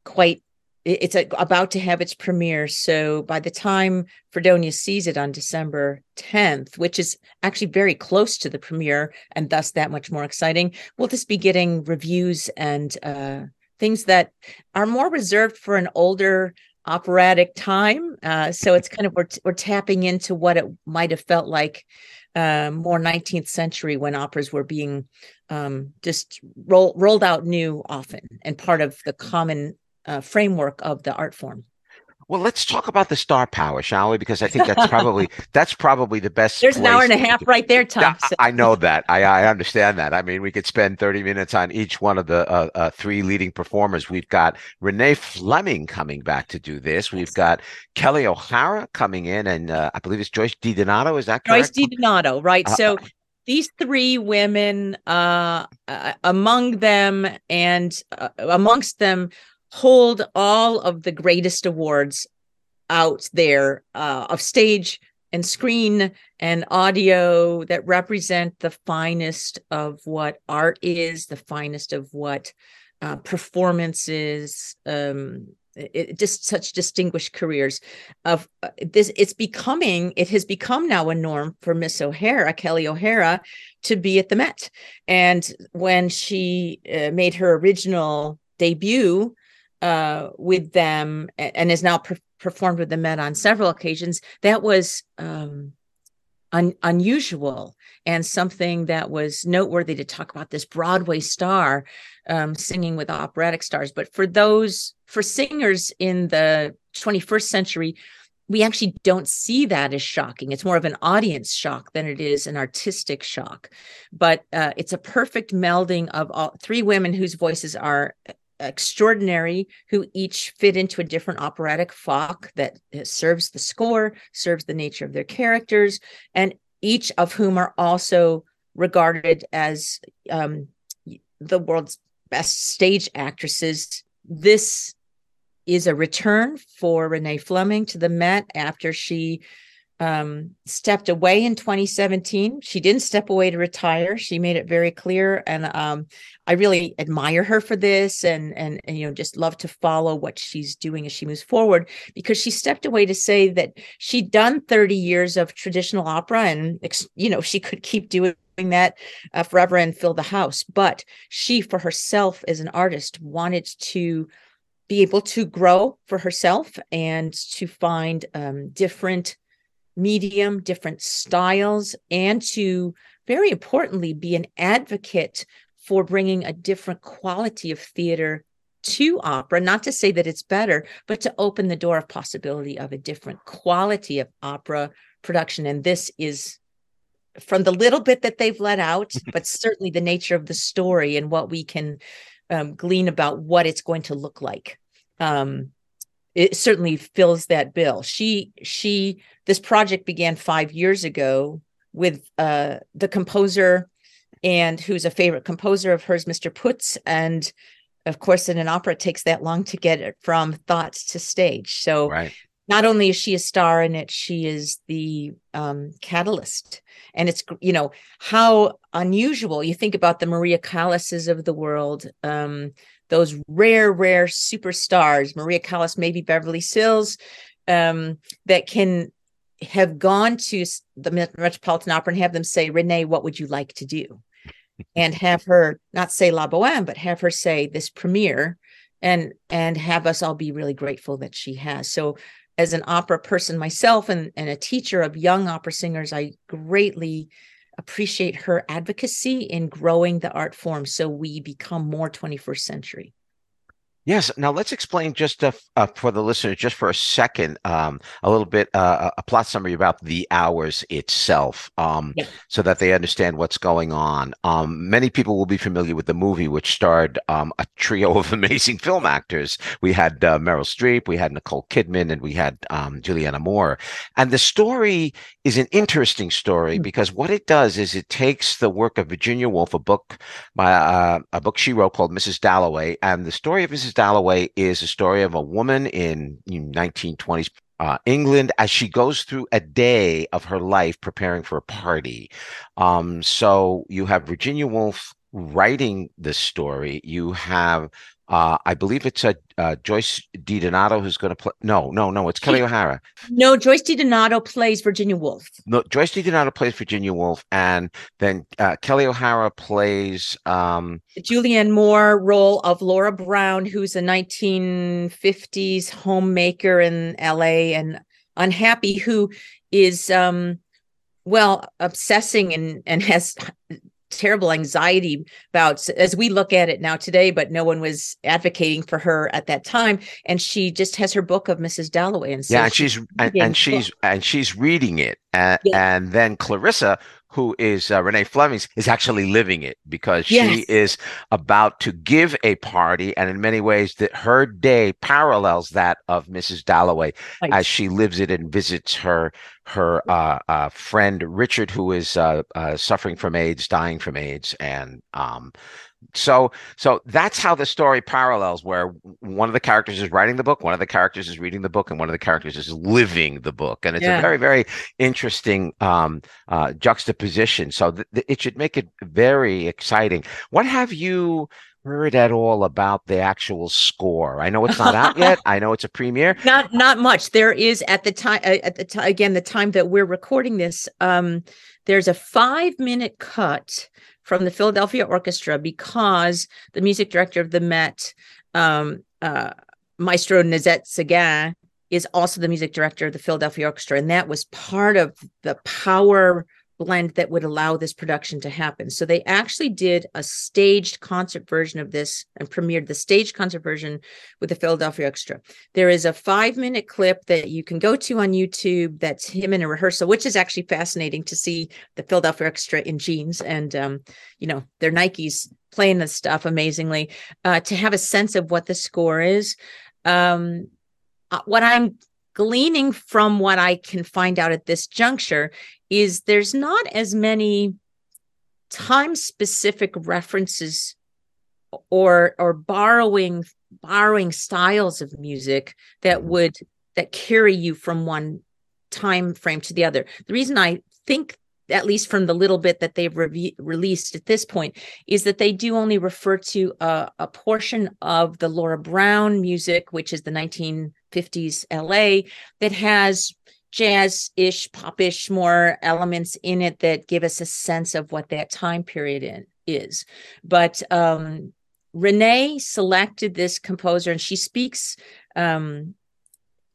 quite it's about to have its premiere. So by the time Fredonia sees it on December 10th, which is actually very close to the premiere and thus that much more exciting, we'll just be getting reviews and uh, things that are more reserved for an older operatic time. Uh, so it's kind of we're, we're tapping into what it might have felt like uh, more 19th century when operas were being um, just roll, rolled out new often and part of the common uh, framework of the art form. Well, let's talk about the star power, shall we? Because I think that's probably that's probably the best. There's an hour and a half right there, Tom. So. I know that. I, I understand that. I mean, we could spend 30 minutes on each one of the uh, uh, three leading performers. We've got Renee Fleming coming back to do this. We've got Kelli O'Hara coming in, and uh, I believe it's Joyce DiDonato. Is that correct? Joyce DiDonato, right? Uh, so these three women, uh, uh, among them and amongst them hold all of the greatest awards out there uh, of stage and screen and audio that represent the finest of what art is, the finest of what uh, performance is. Um, it, just such distinguished careers of uh, this it's becoming it has become now a norm for miss o'hara kelli o'hara to be at the met and when she uh, made her original debut uh, with them and is now performed with the Met on several occasions. That was um, un- unusual and something that was noteworthy to talk about this Broadway star um, singing with operatic stars. But for those, for singers in the 21st century, we actually don't see that as shocking. It's more of an audience shock than it is an artistic shock. But uh, it's a perfect melding of all three women whose voices are extraordinary, who each fit into a different operatic fach that serves the score, serves the nature of their characters, and each of whom are also regarded as um, the world's best stage actresses. This is a return for Renee Fleming to the Met after she um, stepped away in 2017. She didn't step away to retire. She made it very clear, and um, I really admire her for this, and, and and you know just love to follow what she's doing as she moves forward because she stepped away to say that she'd done 30 years of traditional opera, and you know she could keep doing that uh, forever and fill the house. But she, for herself as an artist, wanted to be able to grow for herself and to find um, different medium, different styles, and to very importantly be an advocate for bringing a different quality of theater to opera. Not to say that it's better, but to open the door of possibility of a different quality of opera production. And this is from the little bit that they've let out, but certainly the nature of the story and what we can um, glean about what it's going to look like. Um, it certainly fills that bill. She she this project began five years ago with uh, the composer and who's a favorite composer of hers, Mr. Puts, and of course, in an opera, it takes that long to get it from thoughts to stage. So right. not only is she a star in it, she is the um, catalyst. And it's, you know, how unusual. You think about the Maria Callases of the world, um, those rare, rare superstars, Maria Callas, maybe Beverly Sills, um, that can have gone to the Metropolitan Opera and have them say, Renee, what would you like to do? and have her not say La Boheme, but have her say this premiere and and have us all be really grateful that she has. So as an opera person myself and, and a teacher of young opera singers, I greatly appreciate her advocacy in growing the art form so we become more 21st century. Yes. Now let's explain just uh, uh, for the listeners, just for a second, um, a little bit uh, a plot summary about the hours itself, um, so that they understand what's going on. Um, many people will be familiar with the movie, which starred um, a trio of amazing film actors. We had uh, Meryl Streep, we had Nicole Kidman, and we had um, Julianne Moore. And the story is an interesting story mm-hmm. because what it does is it takes the work of Virginia Woolf, a book by uh, a book she wrote called Mrs. Dalloway, and the story of Mrs. Dalloway is a story of a woman in 1920s uh, England as she goes through a day of her life preparing for a party. Um, so you have Virginia Woolf writing this story. You have uh, I believe it's a uh, Joyce DiDonato who's going to play. No, no, no, it's Kelli O'Hara. No, Joyce DiDonato plays Virginia Woolf. No, Joyce DiDonato plays Virginia Woolf, and then uh, Kelli O'Hara plays um, Julianne Moore role of Laura Brown, who's a 1950s homemaker in L.A. and unhappy, who is um, well obsessing and and has terrible anxiety bouts as we look at it now today but no one was advocating for her at that time and she just has her book of mrs dalloway and so yeah and she's, she's and, and she's and she's reading it and, yeah. and then clarissa who is uh, Renee Flemings, is actually living it because yes. she is about to give a party, and in many ways, that her day parallels that of Mrs. Dalloway right. as she lives it and visits her her uh, uh, friend Richard, who is uh, uh, suffering from AIDS, dying from AIDS, and um, so so that's how the story parallels where one of the characters is writing the book one of the characters is reading the book and one of the characters is living the book. And it's yeah. a very very interesting um, uh, juxtaposition. So th- th- it should make it very exciting. What have you heard at all about the actual score? I know it's not out yet. I know it's a premiere. Not not much. There is at the time uh, at the time again the time that we're recording this um there's a five minute cut from the Philadelphia Orchestra because the music director of the Met, um, uh, Maestro Nezet-Seguin, is also the music director of the Philadelphia Orchestra, and that was part of the power blend that would allow this production to happen. So they actually did a staged concert version of this and premiered the staged concert version with the Philadelphia Orchestra. There is a five minute clip that you can go to on YouTube that's him in a rehearsal, which is actually fascinating to see the Philadelphia Orchestra in jeans and, um, you know, their Nikes playing the stuff amazingly uh, to have a sense of what the score is. Um, uh, what I'm gleaning from what I can find out at this juncture is there's not as many time specific references or or borrowing borrowing styles of music that mm-hmm. would that carry you from one time frame to the other. The reason i think at least from the little bit that they've re- released at this point, is that they do only refer to a, a portion of the Laura Brown music, which is the 1950s LA, that has jazz-ish, pop-ish, more elements in it that give us a sense of what that time period in, is. But um, Renee selected this composer, and she speaks um,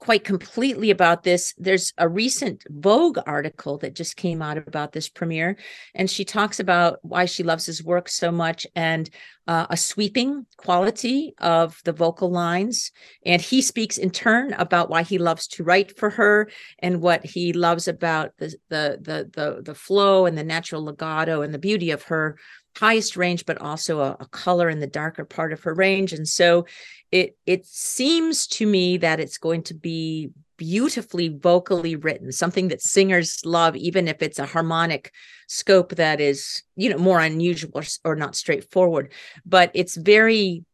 quite completely about this. There's a recent Vogue article that just came out about this premiere, and she talks about why she loves his work so much and uh, a sweeping quality of the vocal lines. And he speaks in turn about why he loves to write for her and what he loves about the the the the, the flow and the natural legato and the beauty of her highest range, but also a, a, color in the darker part of her range. And so it it seems to me that it's going to be beautifully vocally written, something that singers love, even if it's a harmonic scope that is, you know, more unusual or, or not straightforward. But it's very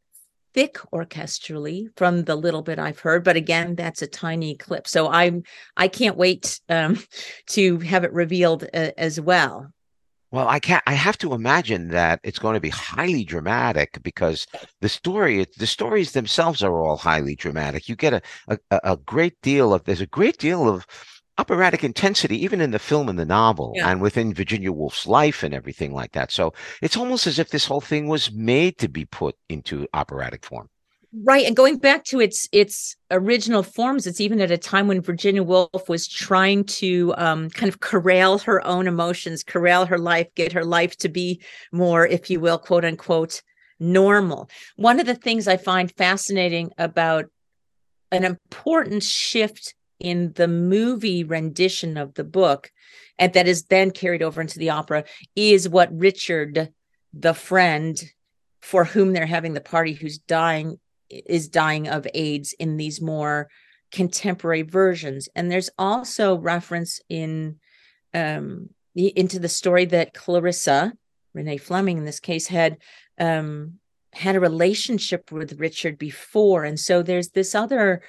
thick orchestrally from the little bit I've heard. But again, that's a tiny clip. So I'm I can't wait um, to have it revealed uh, as well. Well, I can't. I have to imagine that it's going to be highly dramatic because the story, the stories themselves are all highly dramatic. You get a a, a great deal of. There's a great deal of operatic intensity, even in the film and the novel, yeah. and within Virginia Woolf's life and everything like that. So it's almost as if this whole thing was made to be put into operatic form right and going back to its its original forms it's even at a time when virginia woolf was trying to um, kind of corral her own emotions corral her life get her life to be more if you will quote unquote normal. One of the things i find fascinating about an important shift in the movie rendition of the book and that is then carried over into the opera is what richard the friend for whom they're having the party who's dying is dying of AIDS in these more contemporary versions. And there's also reference in um, into the story that Clarissa, Renee Fleming in this case, had um, had a relationship with Richard before. And so there's this other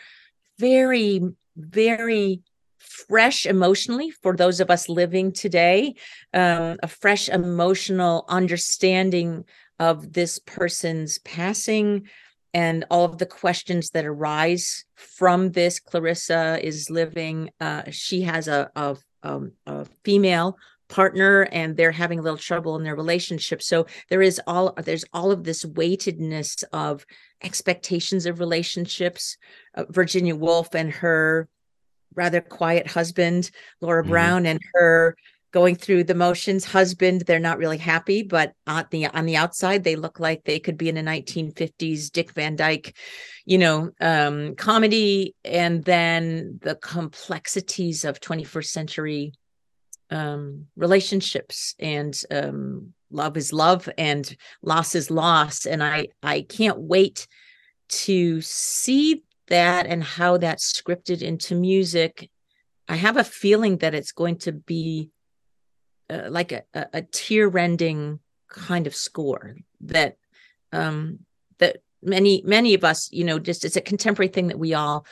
very, very fresh emotionally for those of us living today, um, a fresh emotional understanding of this person's passing, and all of the questions that arise from this clarissa is living uh, she has a, a, um, a, female partner and they're having a little trouble in their relationship so there is all there's all of this weightedness of expectations of relationships uh, virginia woolf and her rather quiet husband laura mm-hmm. brown and her going through the motions. Husband they're not really happy but on the on the outside they look like they could be in a 1950s dick van dyke you know um comedy. And then the complexities of 21st century um relationships and um love is love and loss is loss. And i i can't wait to see that and how that's scripted into music. I have a feeling that it's going to be uh, like a, a tear rending kind of score that um that many many of us you know just it's a contemporary thing that we all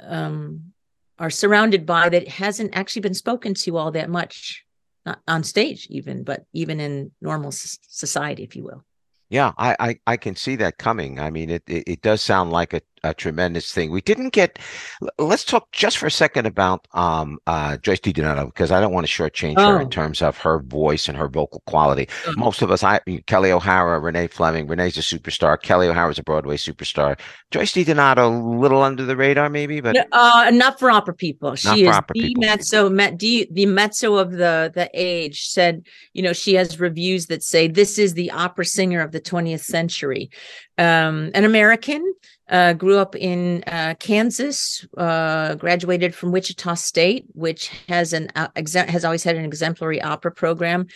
um are surrounded by that hasn't actually been spoken to all that much not on stage even but even in normal society if you will yeah, I, I, I can see that coming. I mean, it, it, it does sound like a, a tremendous thing. We didn't get. Let's talk just for a second about um, uh, Joyce DiDonato because I don't want to shortchange oh. her in oh. terms of her voice and her vocal quality. Mm-hmm. Most of us, I Kelli O'Hara, Renee Fleming. Renee's a superstar. Kelli O'Hara's a Broadway superstar. Joyce DiDonato, a little under the radar, maybe, but uh, not for opera people. She is the people. mezzo, met, the, the mezzo of the the age. Said, you know, she has reviews that say this is the opera singer of the 20th century. Um, an American, uh, grew up in uh, Kansas, uh, graduated from Wichita State, which has an uh, exa- has always had an exemplary opera program.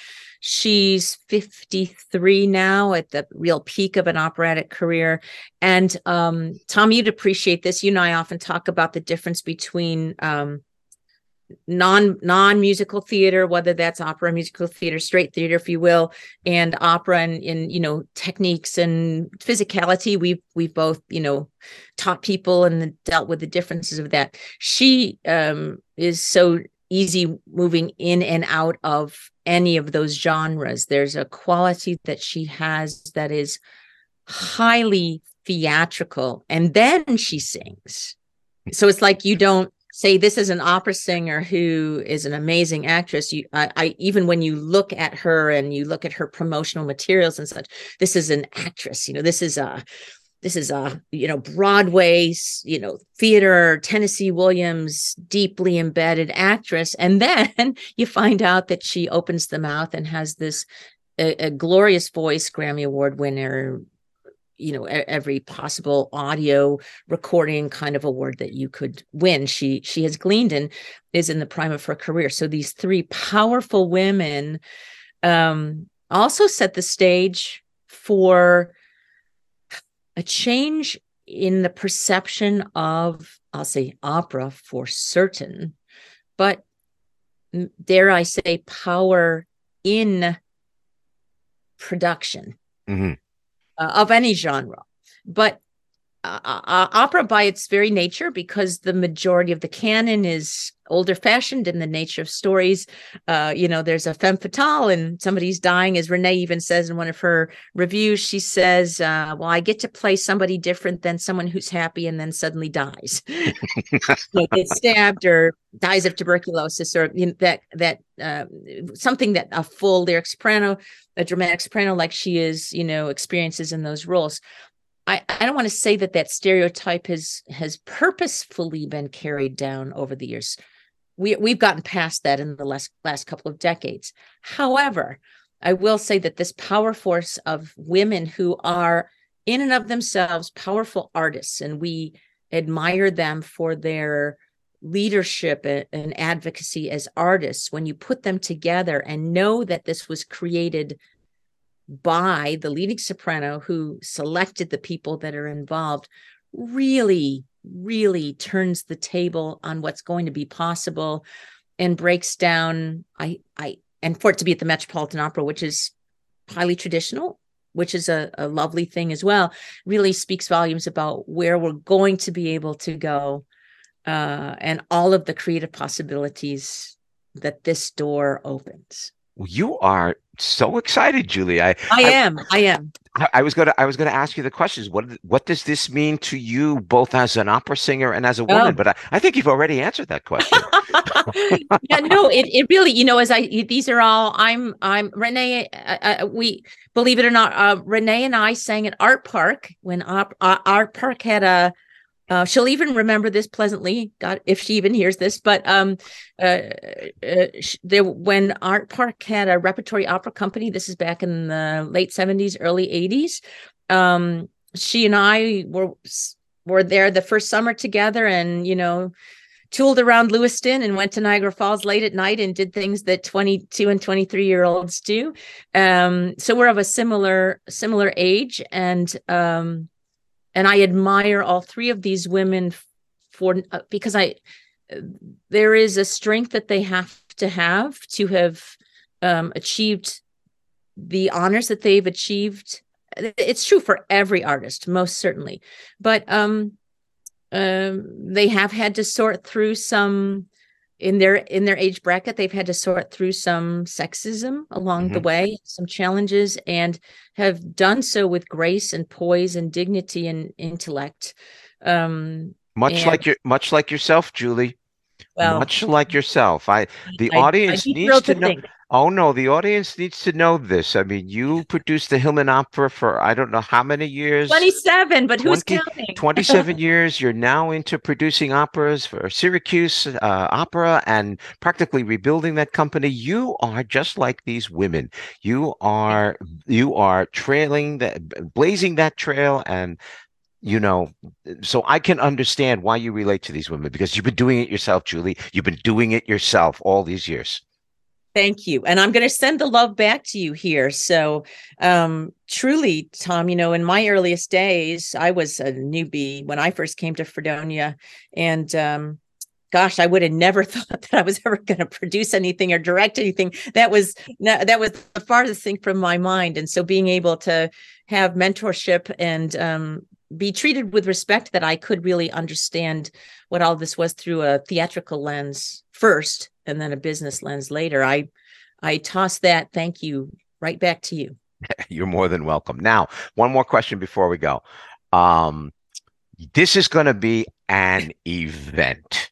She's 53 now at the real peak of an operatic career. And um, Tom, you'd appreciate this. You and I often talk about the difference between um, non non musical theater whether that's opera musical theater straight theater if you will and opera and in you know techniques and physicality. We've we've both you know taught people and dealt with the differences of that. She um is so easy moving in and out of any of those genres. There's a quality that she has that is highly theatrical and then she sings. So it's like you don't say this is an opera singer who is an amazing actress you I, I, even when you look at her and you look at her promotional materials and such this is an actress you know this is a this is a you know broadway you know theater tennessee williams deeply embedded actress. And then you find out that she opens the mouth and has this a, a glorious voice grammy award winner you know every possible audio recording kind of award that you could win. She she has gleaned and is in the prime of her career. So these three powerful women um also set the stage for a change in the perception of i'll say opera for certain but dare i say power in production. Mm-hmm uh, of any genre. But uh, uh, opera, by its very nature, because the majority of the canon is older fashioned in the nature of stories, uh, you know, there's a femme fatale and somebody's dying, as Renee even says in one of her reviews. She says, uh, "Well, I get to play somebody different than someone who's happy and then suddenly dies, like gets stabbed or dies of tuberculosis, or you know, that that uh, something that a full lyric soprano." a dramatic soprano like she is, you know, experiences in those roles. I, I don't want to say that that stereotype has has purposefully been carried down over the years. We we've gotten past that in the last last couple of decades. However, I will say that this power force of women who are in and of themselves powerful artists, and we admire them for their leadership and advocacy as artists when you put them together and know that this was created by the leading soprano who selected the people that are involved really really turns the table on what's going to be possible and breaks down i i and for it to be at the metropolitan opera which is highly traditional which is a, a lovely thing as well really speaks volumes about where we're going to be able to go uh, and all of the creative possibilities that this door opens. You are so excited, Julie. I, I am. I, I am. I, I was going to. I was going to ask you the questions. What What does this mean to you, both as an opera singer and as a woman? Oh. But I, I think you've already answered that question. yeah. No. It, it really. You know, as I these are all. I'm. I'm Renee. Uh, uh, we believe it or not. Uh, Renee and I sang at Artpark when op, uh, Artpark had a uh, she'll even remember this pleasantly, God, if she even hears this. But um, uh, uh, there, when Artpark had a repertory opera company, this is back in the late seventies, early eighties. Um, she and I were were there the first summer together, and you know, tooled around Lewiston and went to Niagara Falls late at night and did things that 22 and 23 year olds do. Um, so we're of a similar similar age, and um, and I admire all three of these women for uh, because I there is a strength that they have to have to have um, achieved the honors that they've achieved. It's true for every artist, most certainly, but um, um, they have had to sort through some in their in their age bracket they've had to sort through some sexism along the Mhm. way some challenges and have done so with grace and poise and dignity and intellect um Much and- like your much like yourself, Julie. Well, much like yourself. I the I- audience be needs to to know. think. Oh no, the audience needs to know this. I mean, you produced the Hillman Opera for I don't know how many years. 27 but who's 20 counting 27 years. You're now into producing operas for Syracuse uh, Opera and practically rebuilding that company. You are just like these women. You are you are trailing that, blazing that trail, and you know. So I can understand why you relate to these women because you've been doing it yourself, Julie. You've been doing it yourself all these years. Thank you. And I'm going to send the love back to you here. So, um, truly, Tom, you know, in my earliest days, I was a newbie when I first came to Fredonia. And, um, gosh, I would have never thought that I was ever going to produce anything or direct anything. That was that was the farthest thing from my mind. And so, being able to have mentorship and um, be treated with respect that I could really understand what all this was through a theatrical lens first and then a business lens later. I I toss that thank you right back to you. You're more than welcome. Now, one more question before we go. Um, this is going to be an event.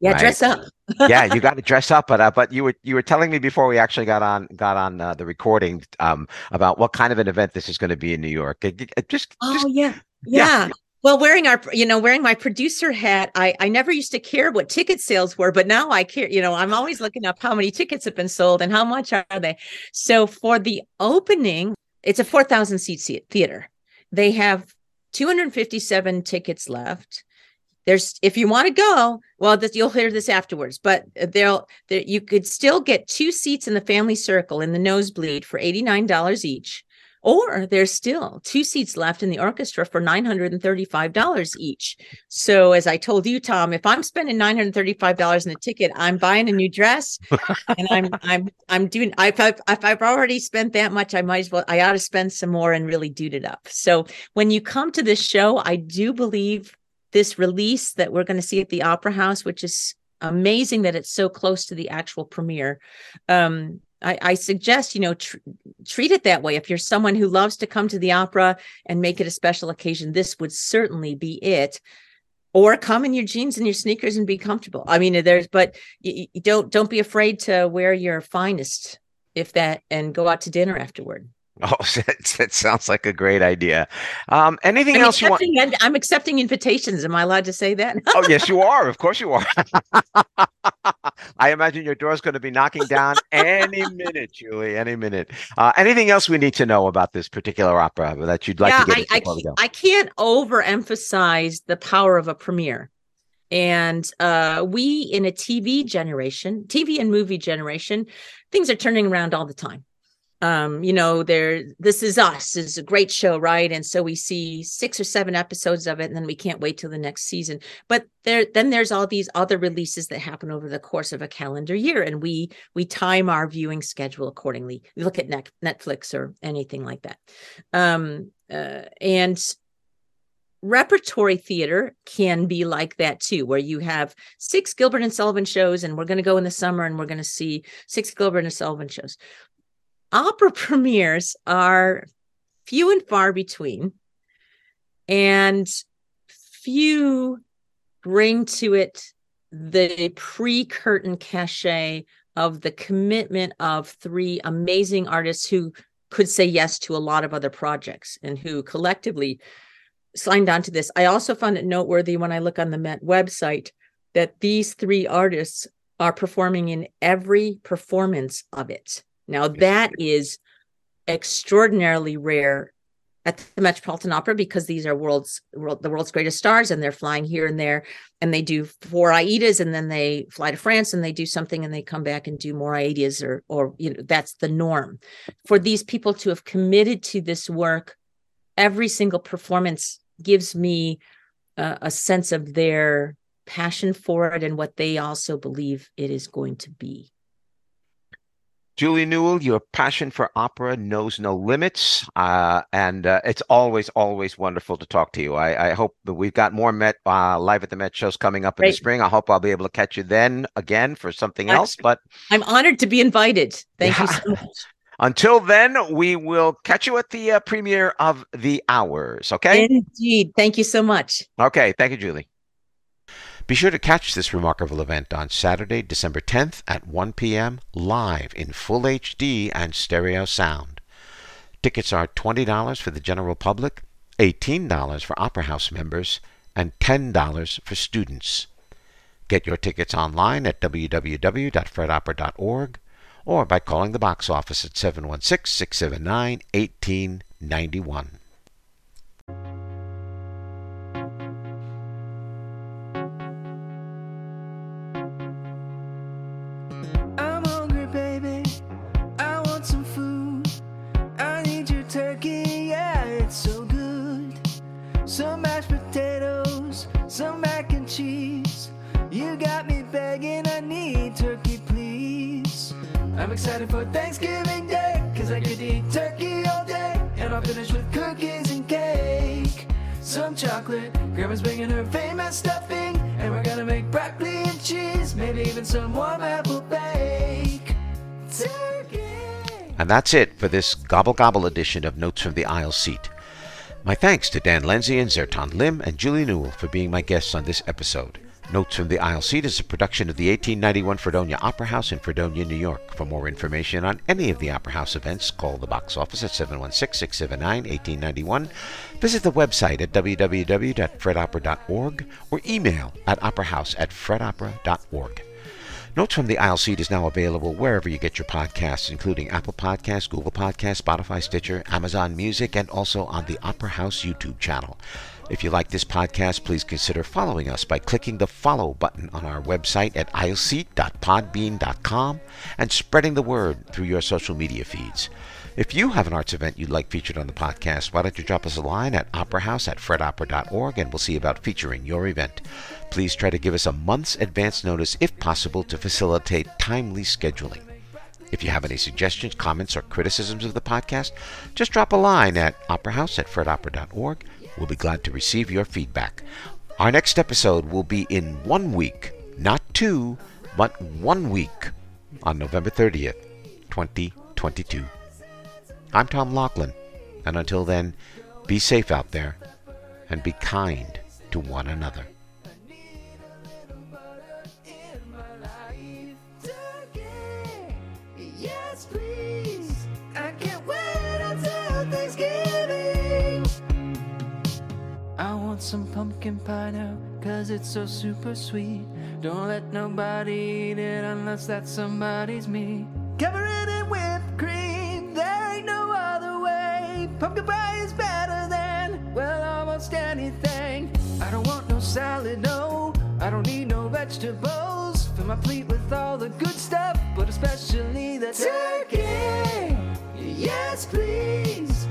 Yeah, right? dress up. yeah, you got to dress up, but uh, but you were you were telling me before we actually got on got on uh, the recording um, about what kind of an event this is going to be in New York. It- it- just Oh yeah. Yeah. Yeah. Well, wearing our, you know, wearing my producer hat, I I never used to care what ticket sales were, but now I care. You know, I'm always looking up how many tickets have been sold and how much are they. So for the opening, it's a four thousand seat theater. They have 257 tickets left. There's if you want to go, well, this, you'll hear this afterwards. But they'll there, you could still get two seats in the family circle in the nosebleed for eighty nine dollars each. Or there's still two seats left in the orchestra for $935 each. So, as I told you, Tom, if I'm spending $935 in a ticket, I'm buying a new dress and I'm, I'm, I'm doing, if I've, if I've already spent that much, I might as well, I ought to spend some more and really dude it up. So, when you come to this show, I do believe this release that we're going to see at the Opera House, which is amazing that it's so close to the actual premiere. Um, I, I suggest you know tr- treat it that way. If you're someone who loves to come to the opera and make it a special occasion, this would certainly be it. Or come in your jeans and your sneakers and be comfortable. I mean, there's but you, don't don't be afraid to wear your finest if that and go out to dinner afterward. oh, that, that sounds like a great idea. Um, anything I'm else you want? I'm accepting invitations. Am I allowed to say that? oh yes, you are. Of course you are. I imagine your door's going to be knocking down any minute, Julie. Any minute. Uh, anything else we need to know about this particular opera that you'd like yeah, to get I, I, can't- go? I can't overemphasize the power of a premiere. And uh, we, in a TV generation, TV and movie generation, things are turning around all the time. Um, you know, there. This is us. is a great show, right? And so we see six or seven episodes of it, and then we can't wait till the next season. But there, then there's all these other releases that happen over the course of a calendar year, and we we time our viewing schedule accordingly. We look at Net- Netflix or anything like that. Um, uh, and repertory theater can be like that too, where you have six Gilbert and Sullivan shows, and we're going to go in the summer and we're going to see six Gilbert and Sullivan shows. Opera premieres are few and far between, and few bring to it the pre curtain cachet of the commitment of three amazing artists who could say yes to a lot of other projects and who collectively signed on to this. I also found it noteworthy when I look on the Met website that these three artists are performing in every performance of it. Now, that is extraordinarily rare at the Metropolitan Opera because these are world's world, the world's greatest stars, and they're flying here and there, and they do four Aidas, and then they fly to France, and they do something, and they come back and do more Aidas, or or you know that's the norm. For these people to have committed to this work, every single performance gives me uh, a sense of their passion for it and what they also believe it is going to be. Julie Newell, your passion for opera knows no limits, uh, and uh, it's always, always wonderful to talk to you. I, I hope that we've got more Met uh, live at the Met shows coming up in the spring. I hope I'll be able to catch you then again for something else. But I'm honored to be invited. Thank you so much. until then, we will catch you at the uh, premiere of The Hours. Okay. Indeed. Thank you so much. Okay, thank you, Julie. Be sure to catch this remarkable event on Saturday, December 10th at 1 p.m. live in full HD and stereo sound. Tickets are $20 for the general public, $18 for Opera House members, and $10 for students. Get your tickets online at www.fredopera.org or by calling the box office at 716 679 1891. Begging, I need turkey, please. I'm excited for Thanksgiving Day, cause I to eat turkey all day. And I'll finish with cookies and cake. Some chocolate, grandma's bringing her famous stuffing. And we're gonna make broccoli and cheese, maybe even some warm apple bake. Turkey. And that's it for this Gobble Gobble edition of Notes from the Aisle Seat. My thanks to Dan Lenzi and Zertan Lim and Julie Newell for being my guests on this episode. Notes from the Aisle Seat is a production of the 1891 Fredonia Opera House in Fredonia, New York. For more information on any of the Opera House events, call the box office at 716-679-1891. Visit the website at www.fredopera.org or email at operahouse at fredopera.org. Notes from the Aisle Seat is now available wherever you get your podcasts, including Apple Podcasts, Google Podcasts, Spotify, Stitcher, Amazon Music, and also on the Opera House YouTube channel. If you like this podcast, please consider following us by clicking the follow button on our website at aisleseat.podbean.com and spreading the word through your social media feeds. If you have an arts event you'd like featured on the podcast, why don't you drop us a line at operahouse at fredopera.org and we'll see about featuring your event. Please try to give us a month's advance notice if possible to facilitate timely scheduling. If you have any suggestions, comments, or criticisms of the podcast, just drop a line at operahouse at fredopera.org. We'll be glad to receive your feedback. Our next episode will be in one week, not two, but one week on November 30th, 2022. I'm Tom Loughlin, and until then, be safe out there and be kind to one another. I want some pumpkin pie now, cause it's so super sweet. Don't let nobody eat it unless that somebody's me. Cover it in whipped cream, there ain't no other way. Pumpkin pie is better than, well, almost anything. I don't want no salad, no. I don't need no vegetables. Fill my plate with all the good stuff, but especially the turkey. Yes, please.